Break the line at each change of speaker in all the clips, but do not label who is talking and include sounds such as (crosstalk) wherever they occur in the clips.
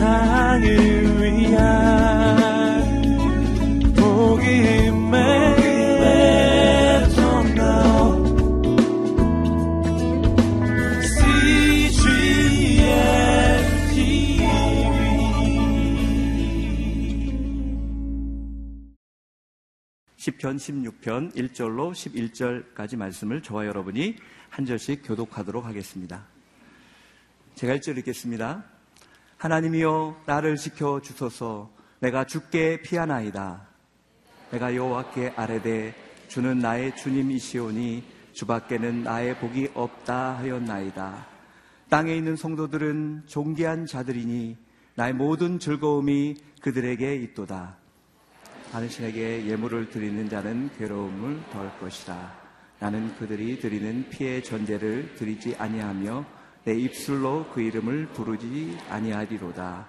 세상을 위한 복음의
시편 16편 1절로 11절까지 말씀을 저와 여러분이 한 절씩 교독하도록 하겠습니다. 제가 1절 읽겠습니다. 하나님이여 나를 지켜 주소서 내가 주께 피하나이다. 내가 여호와께 아뢰되 주는 나의 주님이시오니 주밖에는 나의 복이 없다 하였나이다. 땅에 있는 성도들은 존귀한 자들이니 나의 모든 즐거움이 그들에게 있도다. 당신에게 예물을 드리는 자는 괴로움을 덜 것이라. 나는 그들이 드리는 피의 전제를 드리지 아니하며 내 입술로 그 이름을 부르지 아니하리로다.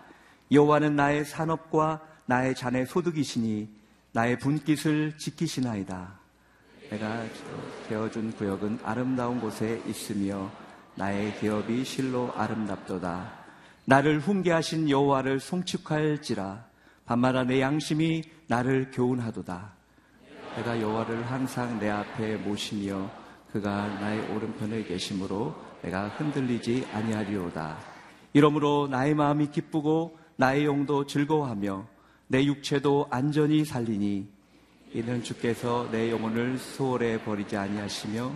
여호와는 나의 산업과 나의 잔의 소득이시니 나의 분깃을 지키시나이다. 내가 되어준 구역은 아름다운 곳에 있으며 나의 기업이 실로 아름답도다. 나를 훈계하신 여호와를 송축할지라 밤마다 내 양심이 나를 교훈하도다. 내가 여호와를 항상 내 앞에 모시며 그가 나의 오른편에 계심으로 내가 흔들리지 아니하리로다. 이러므로 나의 마음이 기쁘고 나의 영도 즐거워하며 내 육체도 안전히 살리니 이는 주께서 내 영혼을 소홀해 버리지 아니하시며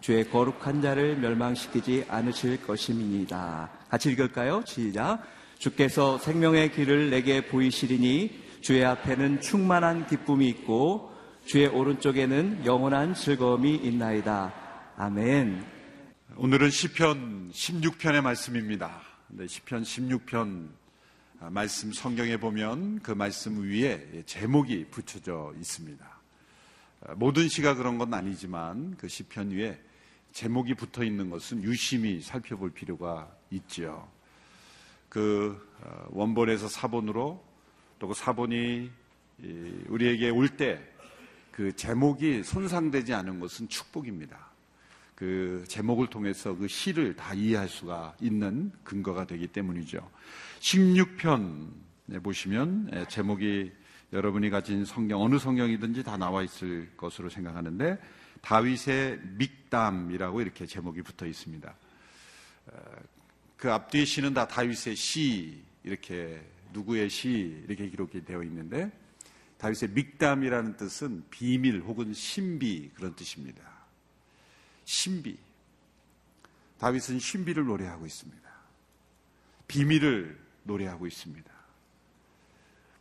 주의 거룩한 자를 멸망시키지 않으실 것임이니이다. 같이 읽을까요? 시작. 주께서 생명의 길을 내게 보이시리니 주의 앞에는 충만한 기쁨이 있고 주의 오른쪽에는 영원한 즐거움이 있나이다. 아멘.
오늘은 시편 16편의 말씀입니다. 네, 시편 16편 말씀 성경에 보면 그 말씀 위에 제목이 붙여져 있습니다. 모든 시가 그런 건 아니지만 그 시편 위에 제목이 붙어 있는 것은 유심히 살펴볼 필요가 있지요. 그 어, 원본에서 사본으로 또 그 사본이 우리에게 올 때 그 제목이 손상되지 않은 것은 축복입니다. 그 제목을 통해서 그 시를 다 이해할 수가 있는 근거가 되기 때문이죠. 16편 보시면 제목이 여러분이 가진 성경 어느 성경이든지 다 나와 있을 것으로 생각하는데 다윗의 믹담이라고 이렇게 제목이 붙어 있습니다. 그 앞뒤의 시는 다 다윗의 시 이렇게 누구의 시 이렇게 기록이 되어 있는데 다윗의 믹담이라는 뜻은 비밀 혹은 신비 그런 뜻입니다. 신비. 다윗은 신비를 노래하고 있습니다. 비밀을 노래하고 있습니다.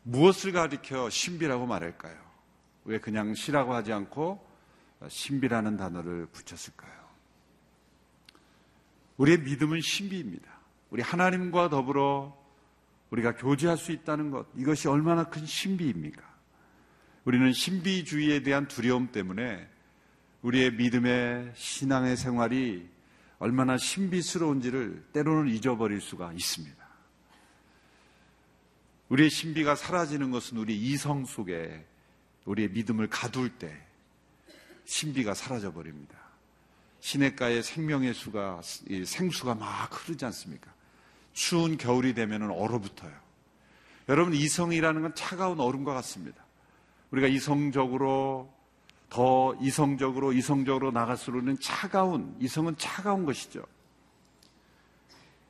무엇을 가리켜 신비라고 말할까요? 왜 그냥 시라고 하지 않고 신비라는 단어를 붙였을까요? 우리의 믿음은 신비입니다. 우리 하나님과 더불어 우리가 교제할 수 있다는 것, 이것이 얼마나 큰 신비입니까? 우리는 신비주의에 대한 두려움 때문에 우리의 믿음의 신앙의 생활이 얼마나 신비스러운지를 때로는 잊어버릴 수가 있습니다. 우리의 신비가 사라지는 것은 우리 이성 속에 우리의 믿음을 가둘 때 신비가 사라져 버립니다. 시냇가에 생명의 수가 생수가 막 흐르지 않습니까? 추운 겨울이 되면 얼어붙어요. 여러분, 이성이라는 건 차가운 얼음과 같습니다. 우리가 이성적으로 더 이성적으로 이성적으로 나갈수록은 차가운 이성은 차가운 것이죠.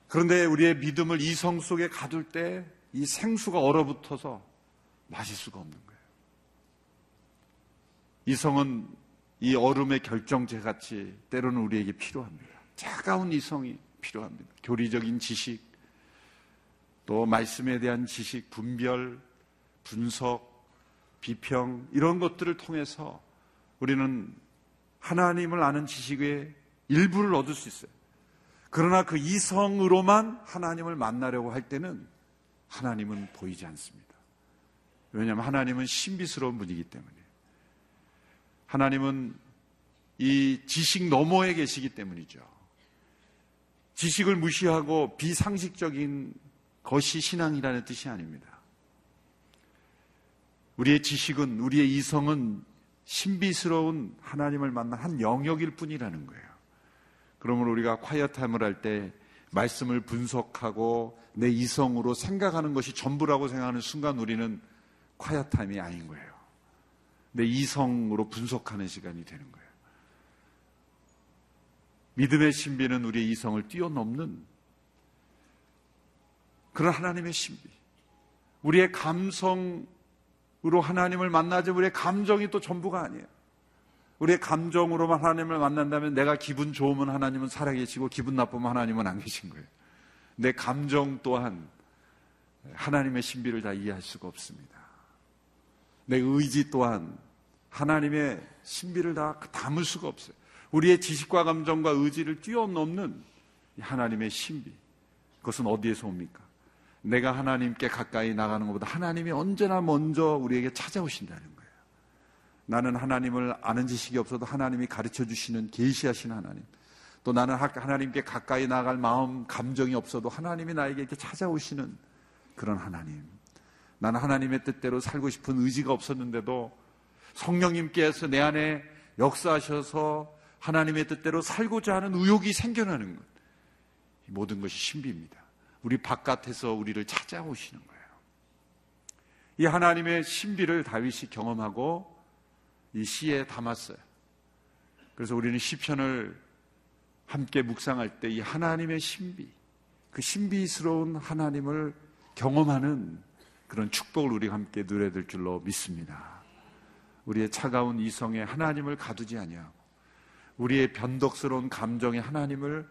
그런데 우리의 믿음을 이성 속에 가둘 때 이 생수가 얼어붙어서 마실 수가 없는 거예요. 이성은 이 얼음의 결정체 같이 때로는 우리에게 필요합니다. 차가운 이성이 필요합니다. 교리적인 지식, 또 말씀에 대한 지식, 분별, 분석, 비평 이런 것들을 통해서 우리는 하나님을 아는 지식의 일부를 얻을 수 있어요. 그러나 그 이성으로만 하나님을 만나려고 할 때는 하나님은 보이지 않습니다. 왜냐하면 하나님은 신비스러운 분이기 때문에. 하나님은 이 지식 너머에 계시기 때문이죠. 지식을 무시하고 비상식적인 것이 신앙이라는 뜻이 아닙니다. 우리의 지식은, 우리의 이성은 신비스러운 하나님을 만난 한 영역일 뿐이라는 거예요. 그러므로 우리가 콰이어 타임을 할 때 말씀을 분석하고 내 이성으로 생각하는 것이 전부라고 생각하는 순간 우리는 콰이어 타임이 아닌 거예요. 내 이성으로 분석하는 시간이 되는 거예요. 믿음의 신비는 우리의 이성을 뛰어넘는 그런 하나님의 신비. 우리의 감성 으로 하나님을 만나지 우리의 감정이 또 전부가 아니에요. 우리의 감정으로만 하나님을 만난다면 내가 기분 좋으면 하나님은 살아계시고 기분 나쁘면 하나님은 안 계신 거예요. 내 감정 또한 하나님의 신비를 다 이해할 수가 없습니다. 내 의지 또한 하나님의 신비를 다 담을 수가 없어요. 우리의 지식과 감정과 의지를 뛰어넘는 하나님의 신비. 그것은 어디에서 옵니까? 내가 하나님께 가까이 나가는 것보다 하나님이 언제나 먼저 우리에게 찾아오신다는 거예요. 나는 하나님을 아는 지식이 없어도 하나님이 가르쳐 주시는 계시하신 하나님. 또 나는 하나님께 가까이 나갈 마음, 감정이 없어도 하나님이 나에게 이렇게 찾아오시는 그런 하나님. 나는 하나님의 뜻대로 살고 싶은 의지가 없었는데도 성령님께서 내 안에 역사하셔서 하나님의 뜻대로 살고자 하는 의욕이 생겨나는 것. 모든 것이 신비입니다. 우리 바깥에서 우리를 찾아오시는 거예요. 이 하나님의 신비를 다윗이 경험하고 이 시에 담았어요. 그래서 우리는 시편을 함께 묵상할 때 이 하나님의 신비, 그 신비스러운 하나님을 경험하는 그런 축복을 우리가 함께 누려야 될 줄로 믿습니다. 우리의 차가운 이성에 하나님을 가두지 아니하고 우리의 변덕스러운 감정에 하나님을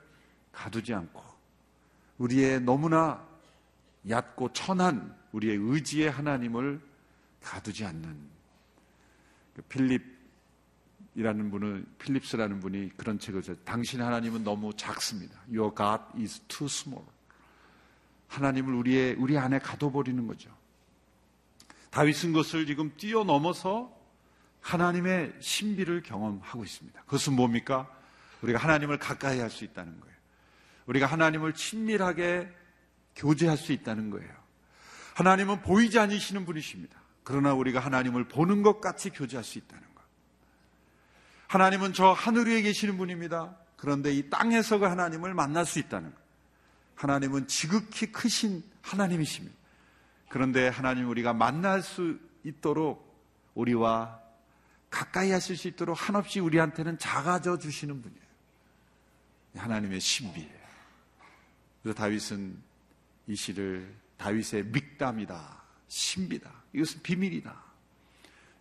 가두지 않고 우리의 너무나 얕고 천한 우리의 의지에 하나님을 가두지 않는 그 필립이라는 분은 필립스라는 분이 그런 책을 써 당신 하나님은 너무 작습니다. Your God is too small. 하나님을 우리의 우리 안에 가둬버리는 거죠. 다윗은 것을 지금 뛰어넘어서 하나님의 신비를 경험하고 있습니다. 그것은 뭡니까? 우리가 하나님을 가까이 할 수 있다는 거예요. 우리가 하나님을 친밀하게 교제할 수 있다는 거예요. 하나님은 보이지 않으시는 분이십니다. 그러나 우리가 하나님을 보는 것 같이 교제할 수 있다는 것. 하나님은 저 하늘 위에 계시는 분입니다. 그런데 이 땅에서가 하나님을 만날 수 있다는 것. 하나님은 지극히 크신 하나님이십니다. 그런데 하나님 우리가 만날 수 있도록 우리와 가까이 하실 수 있도록 한없이 우리한테는 작아져 주시는 분이에요. 하나님의 신비예요. 그래서 다윗은 이 시를 다윗의 믹담이다. 신비다. 이것은 비밀이다.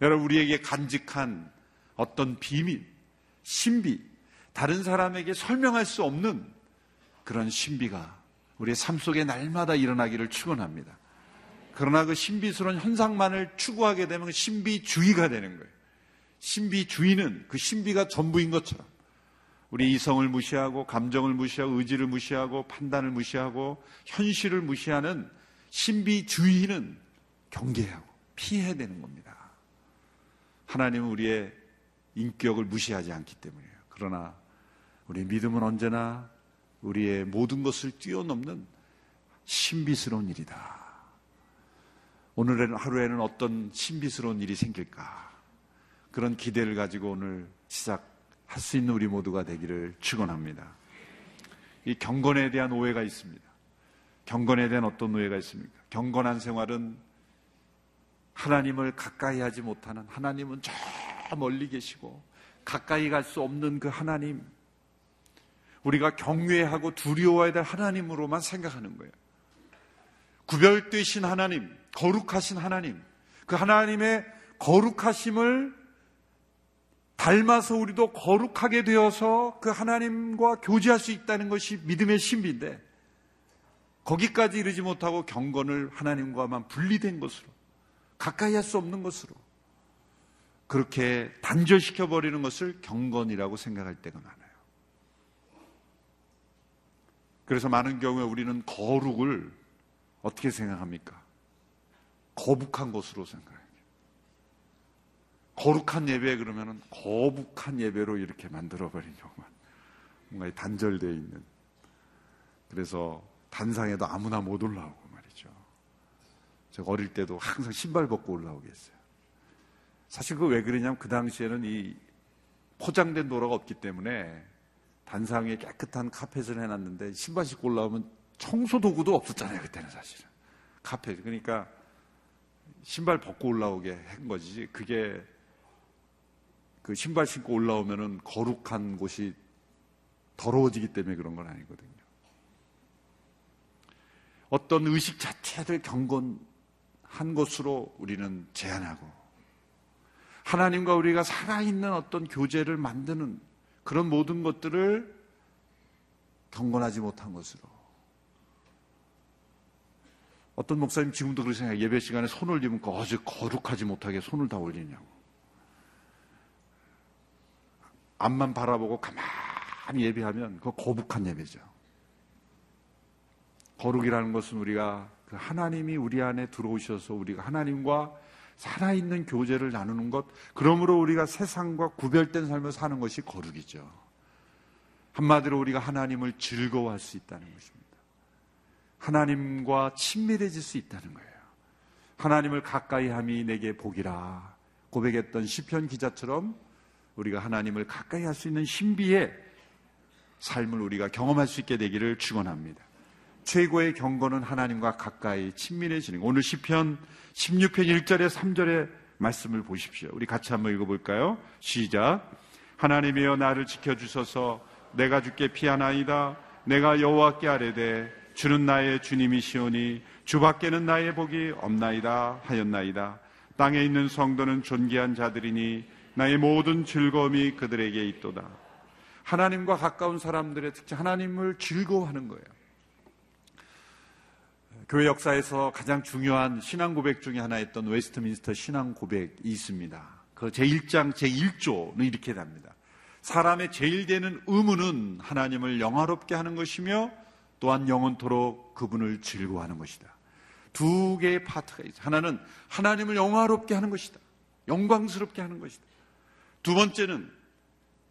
여러분, 우리에게 간직한 어떤 비밀, 신비, 다른 사람에게 설명할 수 없는 그런 신비가 우리의 삶 속에 날마다 일어나기를 축원합니다. 그러나 그 신비스러운 현상만을 추구하게 되면 신비주의가 되는 거예요. 신비주의는 그 신비가 전부인 것처럼 우리 이성을 무시하고 감정을 무시하고 의지를 무시하고 판단을 무시하고 현실을 무시하는 신비주의는 경계하고 피해야 되는 겁니다. 하나님은 우리의 인격을 무시하지 않기 때문이에요. 그러나 우리 믿음은 언제나 우리의 모든 것을 뛰어넘는 신비스러운 일이다. 오늘 하루에는 어떤 신비스러운 일이 생길까? 그런 기대를 가지고 오늘 시작 할 수 있는 우리 모두가 되기를 축원합니다. 이 경건에 대한 오해가 있습니다. 경건에 대한 어떤 오해가 있습니까? 경건한 생활은 하나님을 가까이 하지 못하는 하나님은 저 멀리 계시고 가까이 갈 수 없는 그 하나님 우리가 경외하고 두려워해야 될 하나님으로만 생각하는 거예요. 구별되신 하나님, 거룩하신 하나님, 그 하나님의 거룩하심을 닮아서 우리도 거룩하게 되어서 그 하나님과 교제할 수 있다는 것이 믿음의 신비인데 거기까지 이르지 못하고 경건을 하나님과만 분리된 것으로 가까이 할 수 없는 것으로 그렇게 단절시켜 버리는 것을 경건이라고 생각할 때가 많아요. 그래서 많은 경우에 우리는 거룩을 어떻게 생각합니까? 거북한 것으로 생각해요. 거룩한 예배 그러면은 거북한 예배로 이렇게 만들어버린 경우가 뭔가 단절되어 있는. 그래서 단상에도 아무나 못 올라오고 제가 어릴 때도 항상 신발 벗고 올라오겠어요. 사실 그 왜 그러냐면 그 당시에는 이 포장된 도로가 없기 때문에 단상에 깨끗한 카펫을 해놨는데 신발 신고 올라오면 청소 도구도 없었잖아요 그때는 사실은 카펫 그러니까 신발 벗고 올라오게 한 거지 그게 그 신발 신고 올라오면은 거룩한 곳이 더러워지기 때문에 그런 건 아니거든요. 어떤 의식 자체를 경건한 것으로 우리는 제한하고 하나님과 우리가 살아있는 어떤 교제를 만드는 그런 모든 것들을 경건하지 못한 것으로 어떤 목사님 지금도 그렇게 생각해요. 예배 시간에 손을 올리면 어제 거룩하지 못하게 손을 다 올리냐고. 앞만 바라보고 가만히 예배하면 그거 거북한 예배죠. 거룩이라는 것은 우리가 그 하나님이 우리 안에 들어오셔서 우리가 하나님과 살아있는 교제를 나누는 것, 그러므로 우리가 세상과 구별된 삶을 사는 것이 거룩이죠. 한마디로 우리가 하나님을 즐거워할 수 있다는 것입니다. 하나님과 친밀해질 수 있다는 거예요. 하나님을 가까이 함이 내게 복이라 고백했던 시편 기자처럼 우리가 하나님을 가까이 할 수 있는 신비의 삶을 우리가 경험할 수 있게 되기를 축원합니다. 최고의 경건은 하나님과 가까이 친밀해지는 거. 오늘 시편 16편 1절에 3절의 말씀을 보십시오. 우리 같이 한번 읽어볼까요? 시작. 하나님이여 나를 지켜주소서 내가 주께 피하나이다. 내가 여호와께 아뢰되 주는 나의 주님이시오니 주밖에는 나의 복이 없나이다 하였나이다. 땅에 있는 성도는 존귀한 자들이니 나의 모든 즐거움이 그들에게 있도다. 하나님과 가까운 사람들의 특징, 하나님을 즐거워하는 거예요. 교회 역사에서 가장 중요한 신앙 고백 중에 하나였던 웨스트민스터 신앙 고백이 있습니다. 그 제1장 제1조는 이렇게 답합니다. 사람의 제일 되는 의무는 하나님을 영화롭게 하는 것이며 또한 영원토록 그분을 즐거워하는 것이다. 두 개의 파트가 있어. 하나는 하나님을 영화롭게 하는 것이다. 영광스럽게 하는 것이다. 두 번째는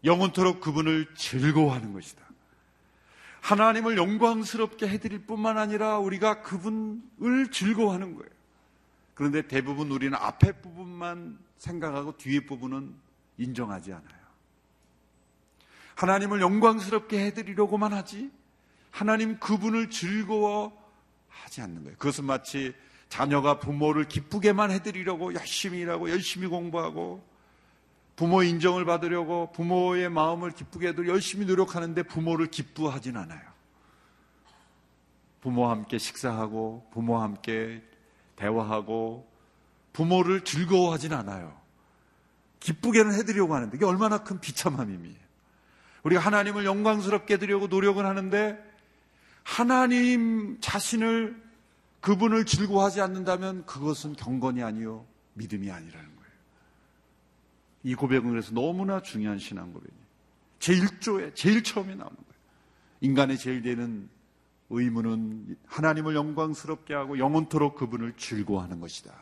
영원토록 그분을 즐거워하는 것이다. 하나님을 영광스럽게 해드릴 뿐만 아니라 우리가 그분을 즐거워하는 거예요. 그런데 대부분 우리는 앞에 부분만 생각하고 뒤에 부분은 인정하지 않아요. 하나님을 영광스럽게 해드리려고만 하지 하나님 그분을 즐거워하지 않는 거예요. 그것은 마치 자녀가 부모를 기쁘게만 해드리려고 열심히 일하고 열심히 공부하고 부모 인정을 받으려고 부모의 마음을 기쁘게 해도 열심히 노력하는데 부모를 기쁘하진 않아요. 부모와 함께 식사하고 부모와 함께 대화하고 부모를 즐거워하진 않아요. 기쁘게는 해드리려고 하는데 이게 얼마나 큰 비참함임이에요. 우리가 하나님을 영광스럽게 해드리려고 노력은 하는데 하나님 자신을 그분을 즐거워하지 않는다면 그것은 경건이 아니요 믿음이 아니라는 거예요. 이 고백은 그래서 너무나 중요한 신앙 고백이에요. 제1조에 제일 처음에 나오는 거예요. 인간의 제일 되는 의무는 하나님을 영광스럽게 하고 영원토록 그분을 즐거워하는 것이다.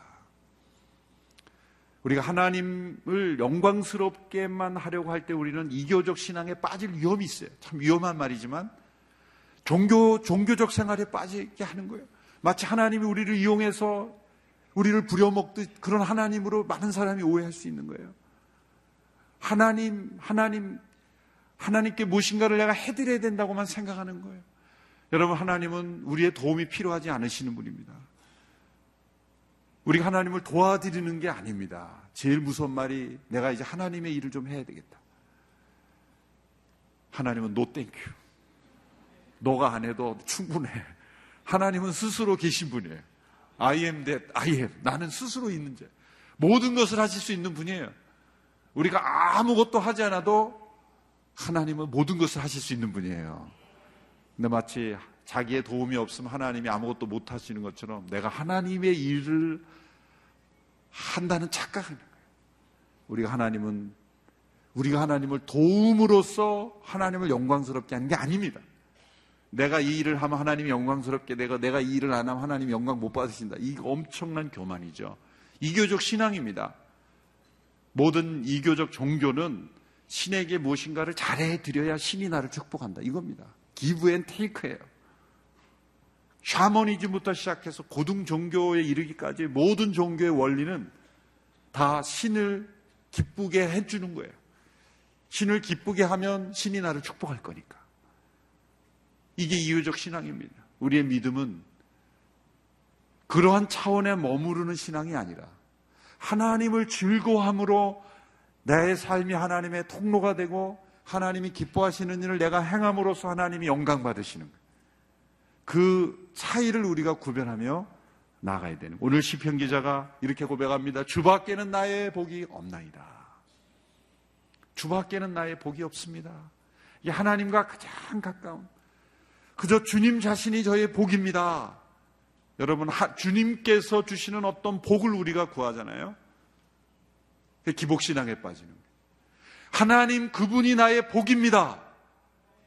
우리가 하나님을 영광스럽게만 하려고 할 때 우리는 이교적 신앙에 빠질 위험이 있어요. 참 위험한 말이지만 종교 종교적 생활에 빠지게 하는 거예요. 마치 하나님이 우리를 이용해서 우리를 부려먹듯 그런 하나님으로 많은 사람이 오해할 수 있는 거예요. 하나님, 하나님, 하나님께 무엇인가를 내가 해드려야 된다고만 생각하는 거예요. 여러분, 하나님은 우리의 도움이 필요하지 않으시는 분입니다. 우리가 하나님을 도와드리는 게 아닙니다. 제일 무서운 말이 내가 이제 하나님의 일을 좀 해야 되겠다. 하나님은 No thank you. 너가 안 해도 충분해. 하나님은 스스로 계신 분이에요. I am that I am. 나는 스스로 있는 자. 모든 것을 하실 수 있는 분이에요. 우리가 아무것도 하지 않아도 하나님은 모든 것을 하실 수 있는 분이에요. 근데 마치 자기의 도움이 없으면 하나님이 아무것도 못 하시는 것처럼 내가 하나님의 일을 한다는 착각하는 거예요. 우리가 하나님은 우리가 하나님을 도움으로써 하나님을 영광스럽게 하는 게 아닙니다. 내가 이 일을 하면 하나님이 영광스럽게 내가 내가 이 일을 안 하면 하나님이 영광 못 받으신다. 이 엄청난 교만이죠. 이교적 신앙입니다. 모든 이교적 종교는 신에게 무엇인가를 잘해 드려야 신이 나를 축복한다. 이겁니다. Give and take예요. 샤머니즘부터 시작해서 고등 종교에 이르기까지 모든 종교의 원리는 다 신을 기쁘게 해주는 거예요. 신을 기쁘게 하면 신이 나를 축복할 거니까. 이게 이교적 신앙입니다. 우리의 믿음은 그러한 차원에 머무르는 신앙이 아니라 하나님을 즐거함으로 내 삶이 하나님의 통로가 되고 하나님이 기뻐하시는 일을 내가 행함으로써 하나님이 영광 받으시는. 그 차이를 우리가 구별하며 나가야 되는. 오늘 시편 기자가 이렇게 고백합니다. 주밖에는 나의 복이 없나이다. 주밖에는 나의 복이 없습니다. 이 하나님과 가장 가까운 그저 주님 자신이 저의 복입니다. 여러분 주님께서 주시는 어떤 복을 우리가 구하잖아요. 기복신앙에 빠지는 거예요. 하나님 그분이 나의 복입니다.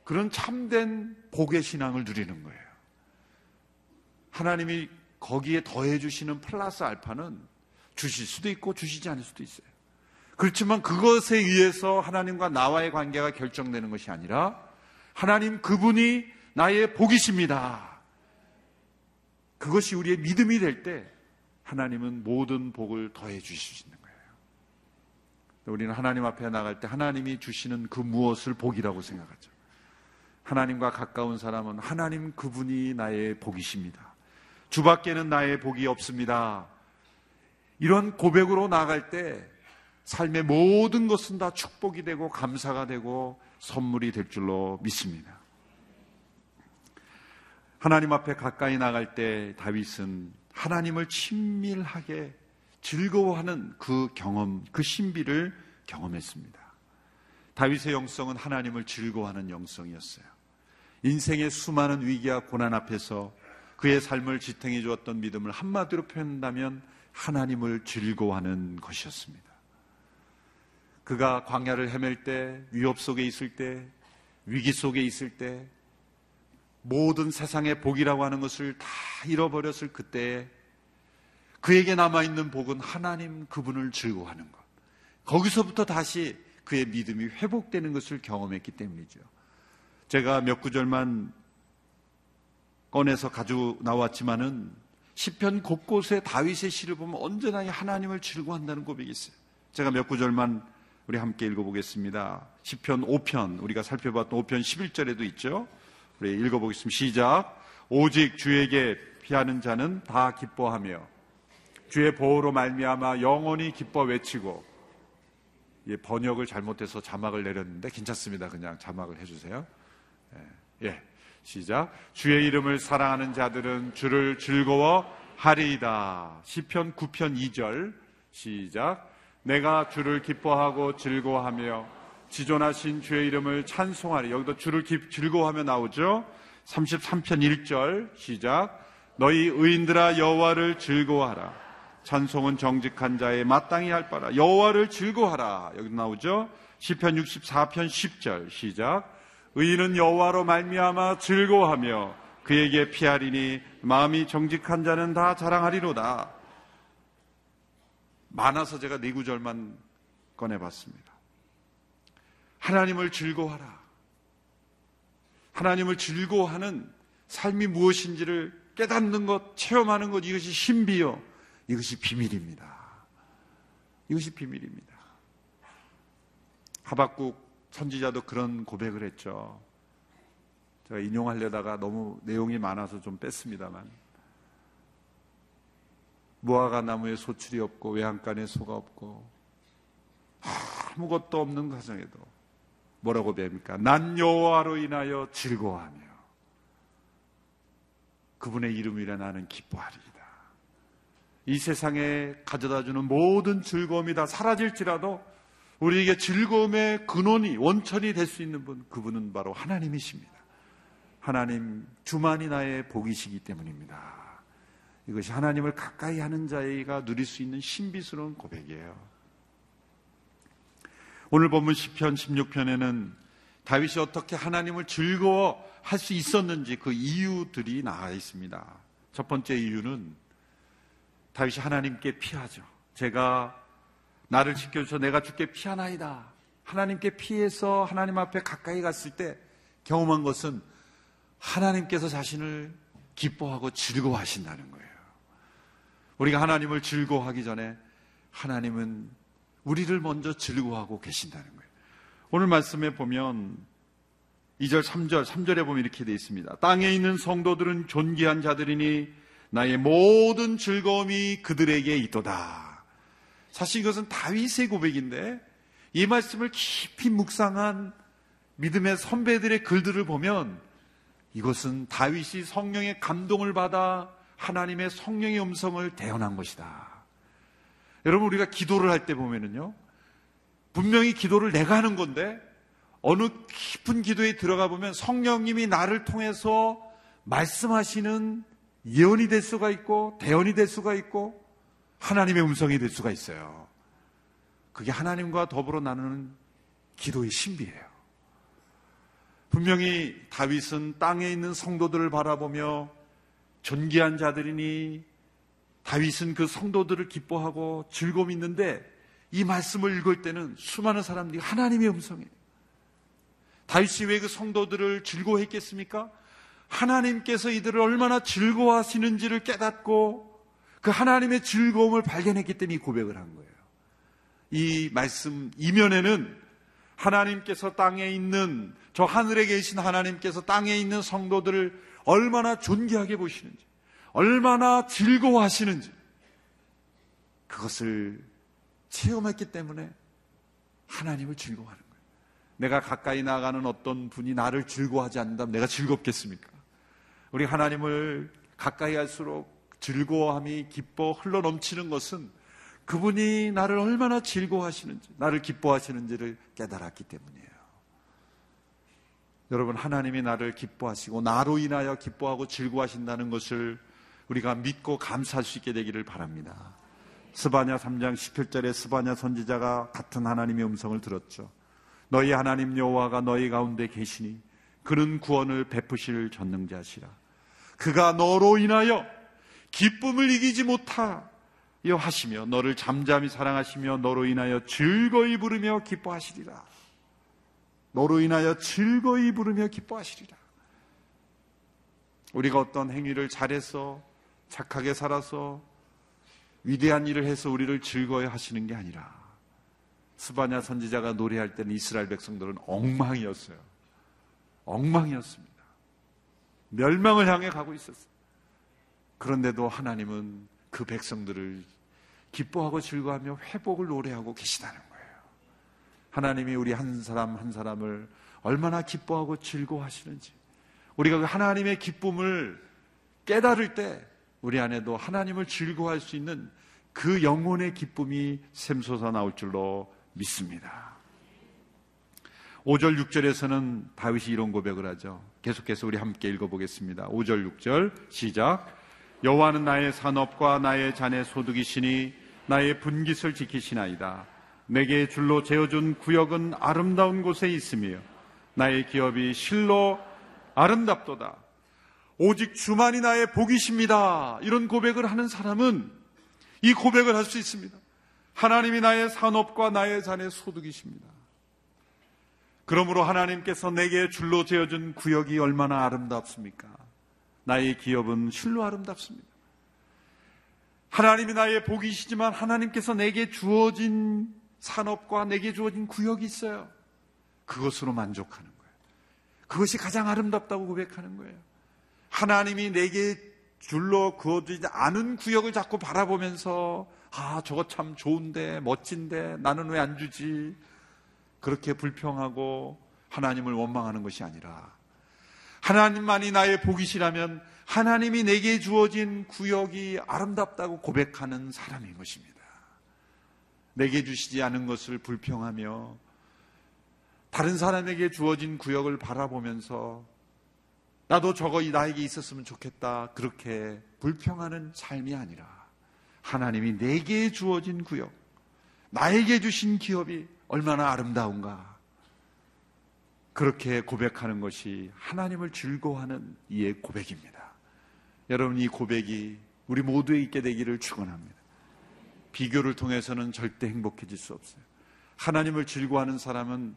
그런 참된 복의 신앙을 누리는 거예요. 하나님이 거기에 더해 주시는 플러스 알파는 주실 수도 있고 주시지 않을 수도 있어요. 그렇지만 그것에 의해서 하나님과 나와의 관계가 결정되는 것이 아니라 하나님 그분이 나의 복이십니다. 그것이 우리의 믿음이 될 때 하나님은 모든 복을 더해 주시는 거예요. 우리는 하나님 앞에 나갈 때 하나님이 주시는 그 무엇을 복이라고 생각하죠. 하나님과 가까운 사람은 하나님 그분이 나의 복이십니다. 주밖에는 나의 복이 없습니다. 이런 고백으로 나갈 때 삶의 모든 것은 다 축복이 되고 감사가 되고 선물이 될 줄로 믿습니다. 하나님 앞에 가까이 나갈 때 다윗은 하나님을 친밀하게 즐거워하는 그 경험, 그 신비를 경험했습니다. 다윗의 영성은 하나님을 즐거워하는 영성이었어요. 인생의 수많은 위기와 고난 앞에서 그의 삶을 지탱해 주었던 믿음을 한마디로 표현한다면 하나님을 즐거워하는 것이었습니다. 그가 광야를 헤맬 때, 위협 속에 있을 때, 위기 속에 있을 때, 모든 세상의 복이라고 하는 것을 다 잃어버렸을 그때에 그에게 남아있는 복은 하나님 그분을 즐거워하는 것. 거기서부터 다시 그의 믿음이 회복되는 것을 경험했기 때문이죠. 제가 몇 구절만 꺼내서 가지고 나왔지만은 시편 곳곳에 다윗의 시를 보면 언제나 하나님을 즐거워한다는 고백이 있어요. 제가 몇 구절만 우리 함께 읽어보겠습니다. 시편 5편 우리가 살펴봤던 5편 11절에도 있죠. 우리 읽어보겠습니다. 시작. 오직 주에게 피하는 자는 다 기뻐하며 주의 보호로 말미암아 영원히 기뻐 외치고 예, 번역을 잘못해서 자막을 내렸는데 괜찮습니다. 그냥 자막을 해주세요. 예. 예. 시작. 주의 이름을 사랑하는 자들은 주를 즐거워 하리이다. 시편 9편 2절. 시작. 내가 주를 기뻐하고 즐거워하며 지존하신 주의 이름을 찬송하리. 여기도 주를 기, 즐거워하며 나오죠. 33편 1절. 시작. 너희 의인들아 여호와를 즐거워하라. 찬송은 정직한 자의 마땅히 할 바라. 여호와를 즐거워하라. 여기 나오죠. 시편 64편 10절. 시작. 의인은 여호와로 말미암아 즐거워하며 그에게 피하리니 마음이 정직한 자는 다 자랑하리로다. 많아서 제가 네 구절만 꺼내봤습니다. 하나님을 즐거워하라. 하나님을 즐거워하는 삶이 무엇인지를 깨닫는 것, 체험하는 것, 이것이 신비요. 이것이 비밀입니다. 이것이 비밀입니다. 하박국 선지자도 그런 고백을 했죠. 제가 인용하려다가 너무 내용이 많아서 좀 뺐습니다만. 무화과 나무에 소출이 없고 외양간에 소가 없고 아무것도 없는 가정에도 뭐라고 배웁니까? 난 여호와로 인하여 즐거워하며 그분의 이름이라 나는 기뻐하리이다. 이 세상에 가져다주는 모든 즐거움이 다 사라질지라도 우리에게 즐거움의 근원이 원천이 될 수 있는 분 그분은 바로 하나님이십니다. 하나님 주만이 나의 복이시기 때문입니다. 이것이 하나님을 가까이 하는 자가 누릴 수 있는 신비스러운 고백이에요. 오늘 본문 10편 16편에는 다윗이 어떻게 하나님을 즐거워 할 수 있었는지 그 이유들이 나와 있습니다. 첫 번째 이유는 다윗이 하나님께 피하죠. 제가 나를 지켜주셔 내가 주께 피하나이다. 하나님께 피해서 하나님 앞에 가까이 갔을 때 경험한 것은 하나님께서 자신을 기뻐하고 즐거워하신다는 거예요. 우리가 하나님을 즐거워하기 전에 하나님은 우리를 먼저 즐거워하고 계신다는 거예요. 오늘 말씀에 보면 2절, 3절, 3절에 보면 이렇게 되어 있습니다. 땅에 있는 성도들은 존귀한 자들이니 나의 모든 즐거움이 그들에게 있도다. 사실 이것은 다윗의 고백인데 이 말씀을 깊이 묵상한 믿음의 선배들의 글들을 보면 이것은 다윗이 성령의 감동을 받아 하나님의 성령의 음성을 대언한 것이다. 여러분 우리가 기도를 할 때 보면은요. 분명히 기도를 내가 하는 건데 어느 깊은 기도에 들어가 보면 성령님이 나를 통해서 말씀하시는 예언이 될 수가 있고 대언이 될 수가 있고 하나님의 음성이 될 수가 있어요. 그게 하나님과 더불어 나누는 기도의 신비예요. 분명히 다윗은 땅에 있는 성도들을 바라보며 존귀한 자들이니 다윗은 그 성도들을 기뻐하고 즐거움이 있는데 이 말씀을 읽을 때는 수많은 사람들이 하나님의 음성이에요. 다윗이 왜 그 성도들을 즐거워했겠습니까? 하나님께서 이들을 얼마나 즐거워하시는지를 깨닫고 그 하나님의 즐거움을 발견했기 때문에 이 고백을 한 거예요. 이 말씀 이면에는 하나님께서 땅에 있는 저 하늘에 계신 하나님께서 땅에 있는 성도들을 얼마나 존귀하게 보시는지, 얼마나 즐거워하시는지 그것을 체험했기 때문에 하나님을 즐거워하는 거예요. 내가 가까이 나가는 어떤 분이 나를 즐거워하지 않는다면 내가 즐겁겠습니까? 우리 하나님을 가까이 할수록 즐거워함이 기뻐 흘러 넘치는 것은 그분이 나를 얼마나 즐거워하시는지, 나를 기뻐하시는지를 깨달았기 때문이에요. 여러분, 하나님이 나를 기뻐하시고, 나로 인하여 기뻐하고 즐거워하신다는 것을 우리가 믿고 감사할 수 있게 되기를 바랍니다. 스바냐 3장 17절에 스바냐 선지자가 같은 하나님의 음성을 들었죠. 너희 하나님 여호와가 너희 가운데 계시니 그는 구원을 베푸실 전능자시라. 그가 너로 인하여 기쁨을 이기지 못하 하시며 너를 잠잠히 사랑하시며 너로 인하여 즐거이 부르며 기뻐하시리라. 너로 인하여 즐거이 부르며 기뻐하시리라. 우리가 어떤 행위를 잘해서 착하게 살아서 위대한 일을 해서 우리를 즐거워 하시는 게 아니라 스바냐 선지자가 노래할 때는 이스라엘 백성들은 엉망이었어요. 엉망이었습니다. 멸망을 향해 가고 있었어요. 그런데도 하나님은 그 백성들을 기뻐하고 즐거워하며 회복을 노래하고 계시다는 거예요. 하나님이 우리 한 사람 한 사람을 얼마나 기뻐하고 즐거워하시는지 우리가 그 하나님의 기쁨을 깨달을 때 우리 안에도 하나님을 즐거워할 수 있는 그 영혼의 기쁨이 샘솟아 나올 줄로 믿습니다. 5절 6절에서는 다윗이 이런 고백을 하죠. 계속해서 우리 함께 읽어보겠습니다. 5절 6절 시작. 여호와는 나의 산업과 나의 잔의 소득이시니 나의 분깃을 지키시나이다. 내게 줄로 재어준 구역은 아름다운 곳에 있으며 나의 기업이 실로 아름답도다. 오직 주만이 나의 복이십니다. 이런 고백을 하는 사람은 이 고백을 할 수 있습니다. 하나님이 나의 산업과 나의 잔의 소득이십니다. 그러므로 하나님께서 내게 줄로 재어준 구역이 얼마나 아름답습니까? 나의 기업은 실로 아름답습니다. 하나님이 나의 복이시지만 하나님께서 내게 주어진 산업과 내게 주어진 구역이 있어요. 그것으로 만족하는 거예요. 그것이 가장 아름답다고 고백하는 거예요. 하나님이 내게 줄로 그어두지 않은 구역을 자꾸 바라보면서 아, 저거 참 좋은데, 멋진데, 나는 왜 안 주지? 그렇게 불평하고 하나님을 원망하는 것이 아니라 하나님만이 나의 복이시라면 하나님이 내게 주어진 구역이 아름답다고 고백하는 사람인 것입니다. 내게 주시지 않은 것을 불평하며 다른 사람에게 주어진 구역을 바라보면서 나도 저거 나에게 있었으면 좋겠다. 그렇게 불평하는 삶이 아니라 하나님이 내게 주어진 구역, 나에게 주신 기업이 얼마나 아름다운가. 그렇게 고백하는 것이 하나님을 즐거워하는 이의 고백입니다. 여러분, 이 고백이 우리 모두에 있게 되기를 축원합니다. 비교를 통해서는 절대 행복해질 수 없어요. 하나님을 즐거워하는 사람은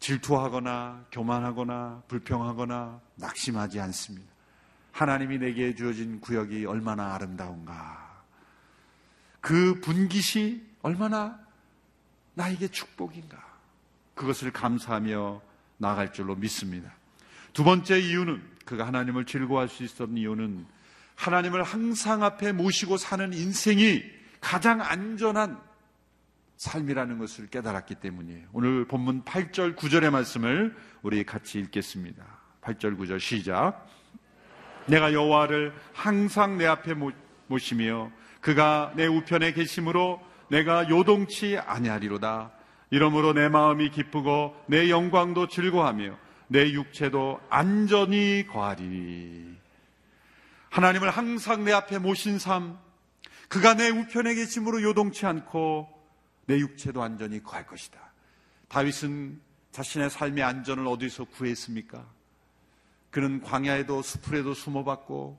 질투하거나 교만하거나 불평하거나 낙심하지 않습니다. 하나님이 내게 주어진 구역이 얼마나 아름다운가. 그 분깃이 얼마나 나에게 축복인가. 그것을 감사하며 나아갈 줄로 믿습니다. 두 번째 이유는 그가 하나님을 즐거워할 수 있었던 이유는 하나님을 항상 앞에 모시고 사는 인생이 가장 안전한 삶이라는 것을 깨달았기 때문이에요. 오늘 본문 8절 9절의 말씀을 우리 같이 읽겠습니다. 8절 9절 시작. 내가 여호와를 항상 내 앞에 모시며 그가 내 우편에 계심으로 내가 요동치 아니하리로다. 이러므로 내 마음이 기쁘고 내 영광도 즐거하며 내 육체도 안전히 거하리니. 하나님을 항상 내 앞에 모신 삶, 그가 내 우편에 계심으로 요동치 않고 내 육체도 안전히 거할 것이다. 다윗은 자신의 삶의 안전을 어디서 구했습니까? 그는 광야에도 수풀에도 숨어봤고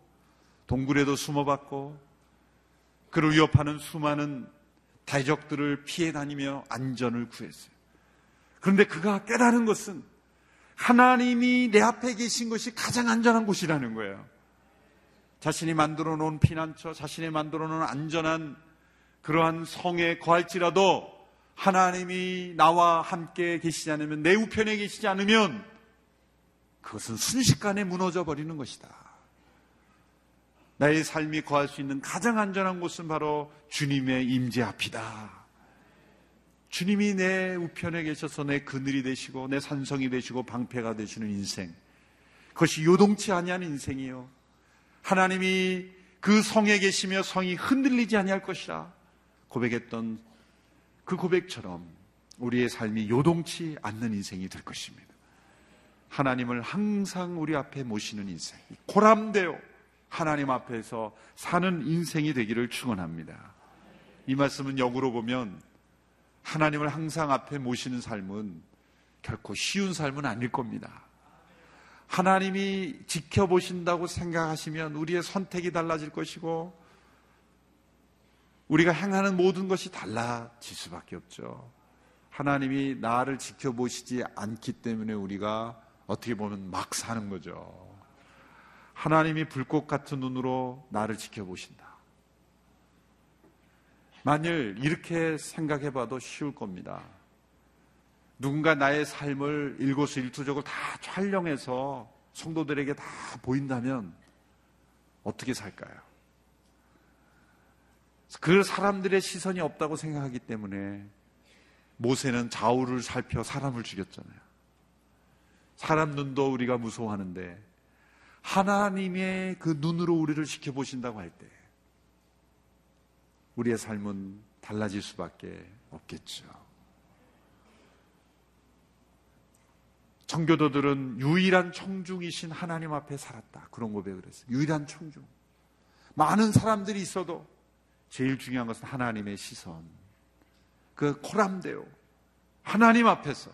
동굴에도 숨어봤고 그를 위협하는 수많은 대적들을 피해 다니며 안전을 구했어요. 그런데 그가 깨달은 것은 하나님이 내 앞에 계신 것이 가장 안전한 곳이라는 거예요. 자신이 만들어 놓은 피난처, 자신이 만들어 놓은 안전한 그러한 성에 거할지라도 하나님이 나와 함께 계시지 않으면 내 우편에 계시지 않으면 그것은 순식간에 무너져 버리는 것이다. 나의 삶이 거할 수 있는 가장 안전한 곳은 바로 주님의 임재 앞이다. 주님이 내 우편에 계셔서 내 그늘이 되시고 내 산성이 되시고 방패가 되시는 인생. 그것이 요동치 아니한 인생이요. 하나님이 그 성에 계시며 성이 흔들리지 아니할 것이라 고백했던 그 고백처럼 우리의 삶이 요동치 않는 인생이 될 것입니다. 하나님을 항상 우리 앞에 모시는 인생. 고람되어 하나님 앞에서 사는 인생이 되기를 축원합니다. 이 말씀은 역으로 보면 하나님을 항상 앞에 모시는 삶은 결코 쉬운 삶은 아닐 겁니다. 하나님이 지켜보신다고 생각하시면 우리의 선택이 달라질 것이고 우리가 행하는 모든 것이 달라질 수밖에 없죠. 하나님이 나를 지켜보시지 않기 때문에 우리가 어떻게 보면 막 사는 거죠. 하나님이 불꽃 같은 눈으로 나를 지켜보신다. 만일 이렇게 생각해 봐도 쉬울 겁니다. 누군가 나의 삶을 일거수 일투족을 다 촬영해서 성도들에게 다 보인다면 어떻게 살까요? 그 사람들의 시선이 없다고 생각하기 때문에 모세는 좌우를 살펴 사람을 죽였잖아요. 사람 눈도 우리가 무서워하는데 하나님의 그 눈으로 우리를 지켜보신다고 할 때 우리의 삶은 달라질 수밖에 없겠죠. 청교도들은 유일한 청중이신 하나님 앞에 살았다. 그런 고백을 했어요. 유일한 청중. 많은 사람들이 있어도 제일 중요한 것은 하나님의 시선. 그 코람대요. 하나님 앞에서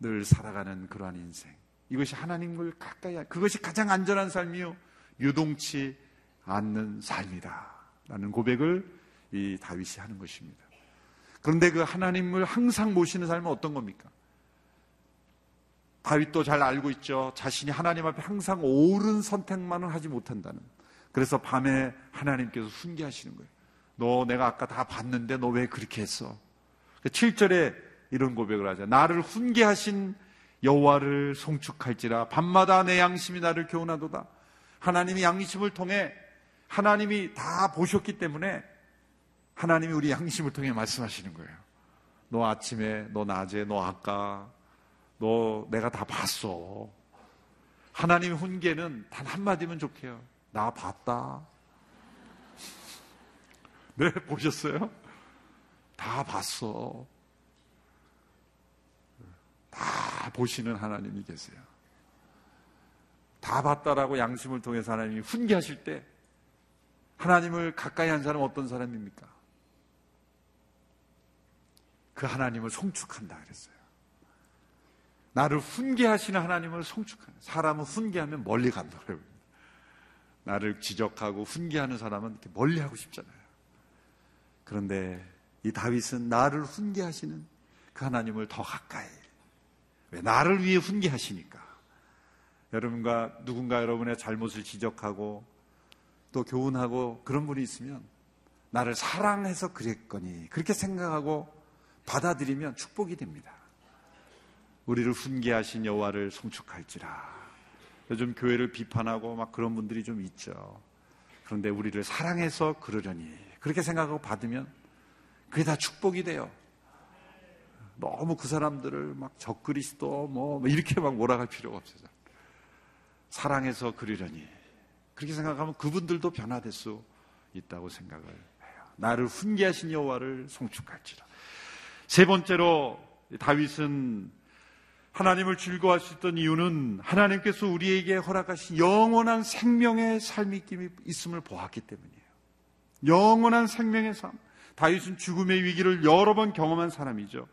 늘 살아가는 그러한 인생. 이것이 하나님을 가까이, 그것이 가장 안전한 삶이요. 유동치 않는 삶이다. 라는 고백을 이 다윗이 하는 것입니다. 그런데 그 하나님을 항상 모시는 삶은 어떤 겁니까? 다윗도 잘 알고 있죠. 자신이 하나님 앞에 항상 옳은 선택만은 하지 못한다는. 그래서 밤에 하나님께서 훈계하시는 거예요. 너 내가 아까 다 봤는데 너 왜 그렇게 했어? 7절에 그 이런 고백을 하자. 나를 훈계하신 여호와를 송축할지라 밤마다 내 양심이 나를 교훈하도다. 하나님이 양심을 통해 하나님이 다 보셨기 때문에 하나님이 우리 양심을 통해 말씀하시는 거예요. 너 아침에, 너 낮에, 너 아까, 너 내가 다 봤어. 하나님의 훈계는 단 한마디면 좋게요. 나 봤다. (laughs) 네, 보셨어요? 다 봤어. 다 보시는 하나님이 계세요. 다 봤다라고 양심을 통해서 하나님이 훈계하실 때 하나님을 가까이 한 사람은 어떤 사람입니까? 그 하나님을 송축한다 그랬어요. 나를 훈계하시는 하나님을 송축하는 사람은 훈계하면 멀리 간다고요. 나를 지적하고 훈계하는 사람은 이렇게 멀리 하고 싶잖아요. 그런데 이 다윗은 나를 훈계하시는 그 하나님을 더 가까이. 왜 나를 위해 훈계하시니까. 여러분과 누군가 여러분의 잘못을 지적하고 또 교훈하고 그런 분이 있으면 나를 사랑해서 그랬거니 그렇게 생각하고 받아들이면 축복이 됩니다. 우리를 훈계하신 여호와를 송축할지라. 요즘 교회를 비판하고 막 그런 분들이 좀 있죠. 그런데 우리를 사랑해서 그러려니 그렇게 생각하고 받으면 그게 다 축복이 돼요. 너무 그 사람들을 막 적그리스도 뭐 이렇게 막 몰아갈 필요가 없어요. 사랑해서 그리려니 그렇게 생각하면 그분들도 변화될 수 있다고 생각을 해요. 나를 훈계하신 여호와를 송축할지라. 세 번째로 다윗은 하나님을 즐거워할 수 있던 이유는 하나님께서 우리에게 허락하신 영원한 생명의 삶이 있음을 보았기 때문이에요. 영원한 생명의 삶. 다윗은 죽음의 위기를 여러 번 경험한 사람이죠.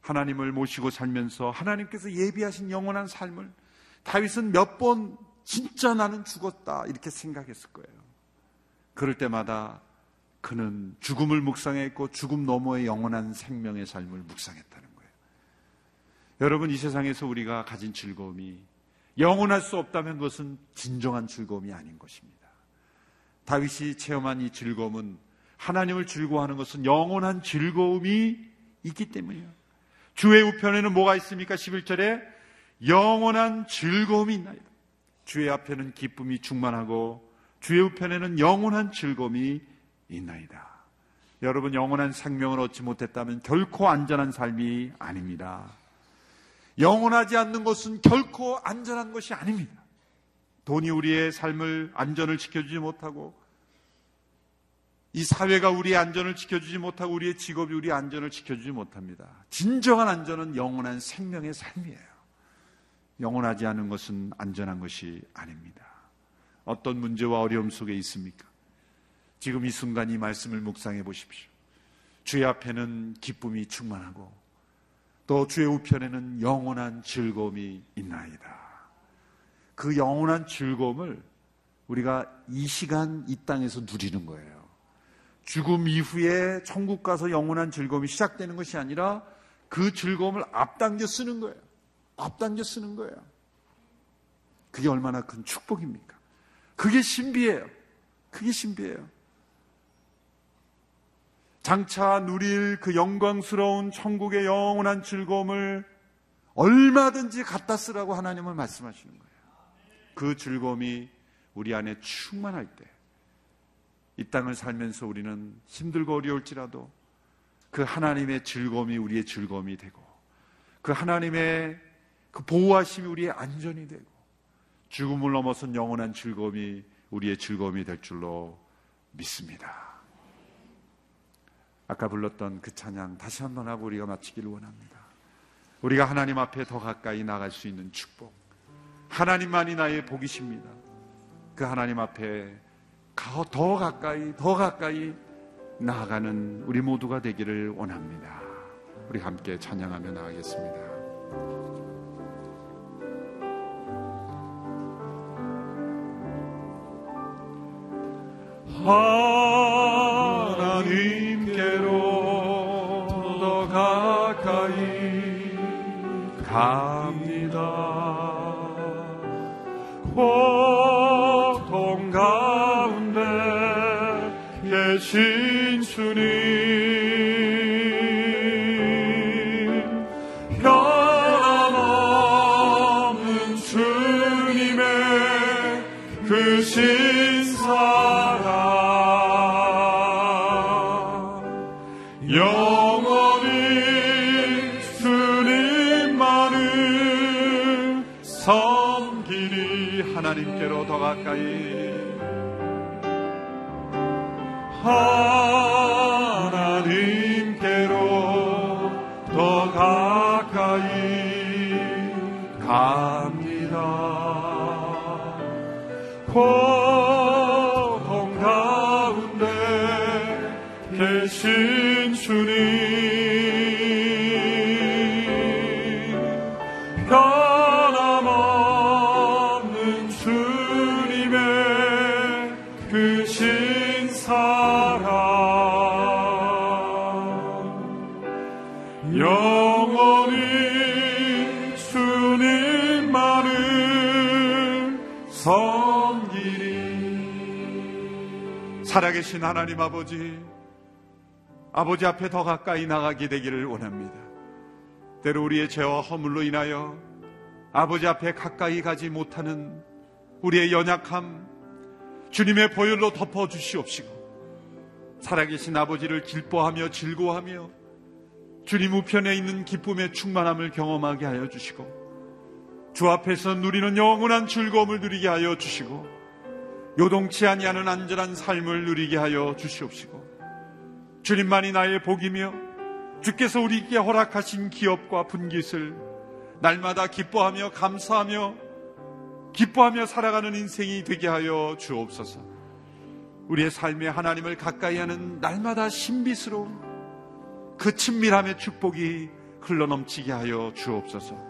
하나님을 모시고 살면서 하나님께서 예비하신 영원한 삶을 다윗은 몇 번 진짜 나는 죽었다 이렇게 생각했을 거예요. 그럴 때마다 그는 죽음을 묵상했고 죽음 너머의 영원한 생명의 삶을 묵상했다는. 여러분 이 세상에서 우리가 가진 즐거움이 영원할 수 없다면 그것은 진정한 즐거움이 아닌 것입니다. 다윗이 체험한 이 즐거움은 하나님을 즐거워하는 것은 영원한 즐거움이 있기 때문이에요. 주의 우편에는 뭐가 있습니까? 11절에 영원한 즐거움이 있나이다. 주의 앞에는 기쁨이 충만하고 주의 우편에는 영원한 즐거움이 있나이다. 여러분 영원한 생명을 얻지 못했다면 결코 안전한 삶이 아닙니다. 영원하지 않는 것은 결코 안전한 것이 아닙니다. 돈이 우리의 삶을 안전을 지켜주지 못하고 이 사회가 우리의 안전을 지켜주지 못하고 우리의 직업이 우리의 안전을 지켜주지 못합니다. 진정한 안전은 영원한 생명의 삶이에요. 영원하지 않은 것은 안전한 것이 아닙니다. 어떤 문제와 어려움 속에 있습니까? 지금 이 순간 이 말씀을 묵상해 보십시오. 주의 앞에는 기쁨이 충만하고 또 주의 우편에는 영원한 즐거움이 있나이다. 그 영원한 즐거움을 우리가 이 시간 이 땅에서 누리는 거예요. 죽음 이후에 천국 가서 영원한 즐거움이 시작되는 것이 아니라 그 즐거움을 앞당겨 쓰는 거예요. 앞당겨 쓰는 거예요. 그게 얼마나 큰 축복입니까? 그게 신비예요. 그게 신비예요. 장차 누릴 그 영광스러운 천국의 영원한 즐거움을 얼마든지 갖다 쓰라고 하나님은 말씀하시는 거예요. 그 즐거움이 우리 안에 충만할 때, 이 땅을 살면서 우리는 힘들고 어려울지라도 그 하나님의 즐거움이 우리의 즐거움이 되고, 그 하나님의 그 보호하심이 우리의 안전이 되고, 죽음을 넘어선 영원한 즐거움이 우리의 즐거움이 될 줄로 믿습니다. 아까 불렀던 그 찬양 다시 한번 하고 우리가 마치기를 원합니다. 우리가 하나님 앞에 더 가까이 나갈 수 있는 축복. 하나님만이 나의 복이십니다. 그 하나님 앞에 더 가까이, 더 가까이 나아가는 우리 모두가 되기를 원합니다. 우리 함께 찬양하며 나가겠습니다.
하나님 갑니다. 고통 가운데 계신 주님
하나 살아계신 하나님 아버지, 아버지 앞에 더 가까이 나가게 되기를 원합니다. 때로 우리의 죄와 허물로 인하여 아버지 앞에 가까이 가지 못하는 우리의 연약함 주님의 보혈로 덮어 주시옵시고 살아계신 아버지를 기뻐하며 즐거워하며 주님 우편에 있는 기쁨의 충만함을 경험하게 하여 주시고 주 앞에서 누리는 영원한 즐거움을 누리게 하여 주시고 요동치 아니하는 안전한 삶을 누리게 하여 주시옵시고 주님만이 나의 복이며 주께서 우리에게 허락하신 기업과 분깃을 날마다 기뻐하며 감사하며 기뻐하며 살아가는 인생이 되게 하여 주옵소서. 우리의 삶에 하나님을 가까이 하는 날마다 신비스러운 그 친밀함의 축복이 흘러넘치게 하여 주옵소서.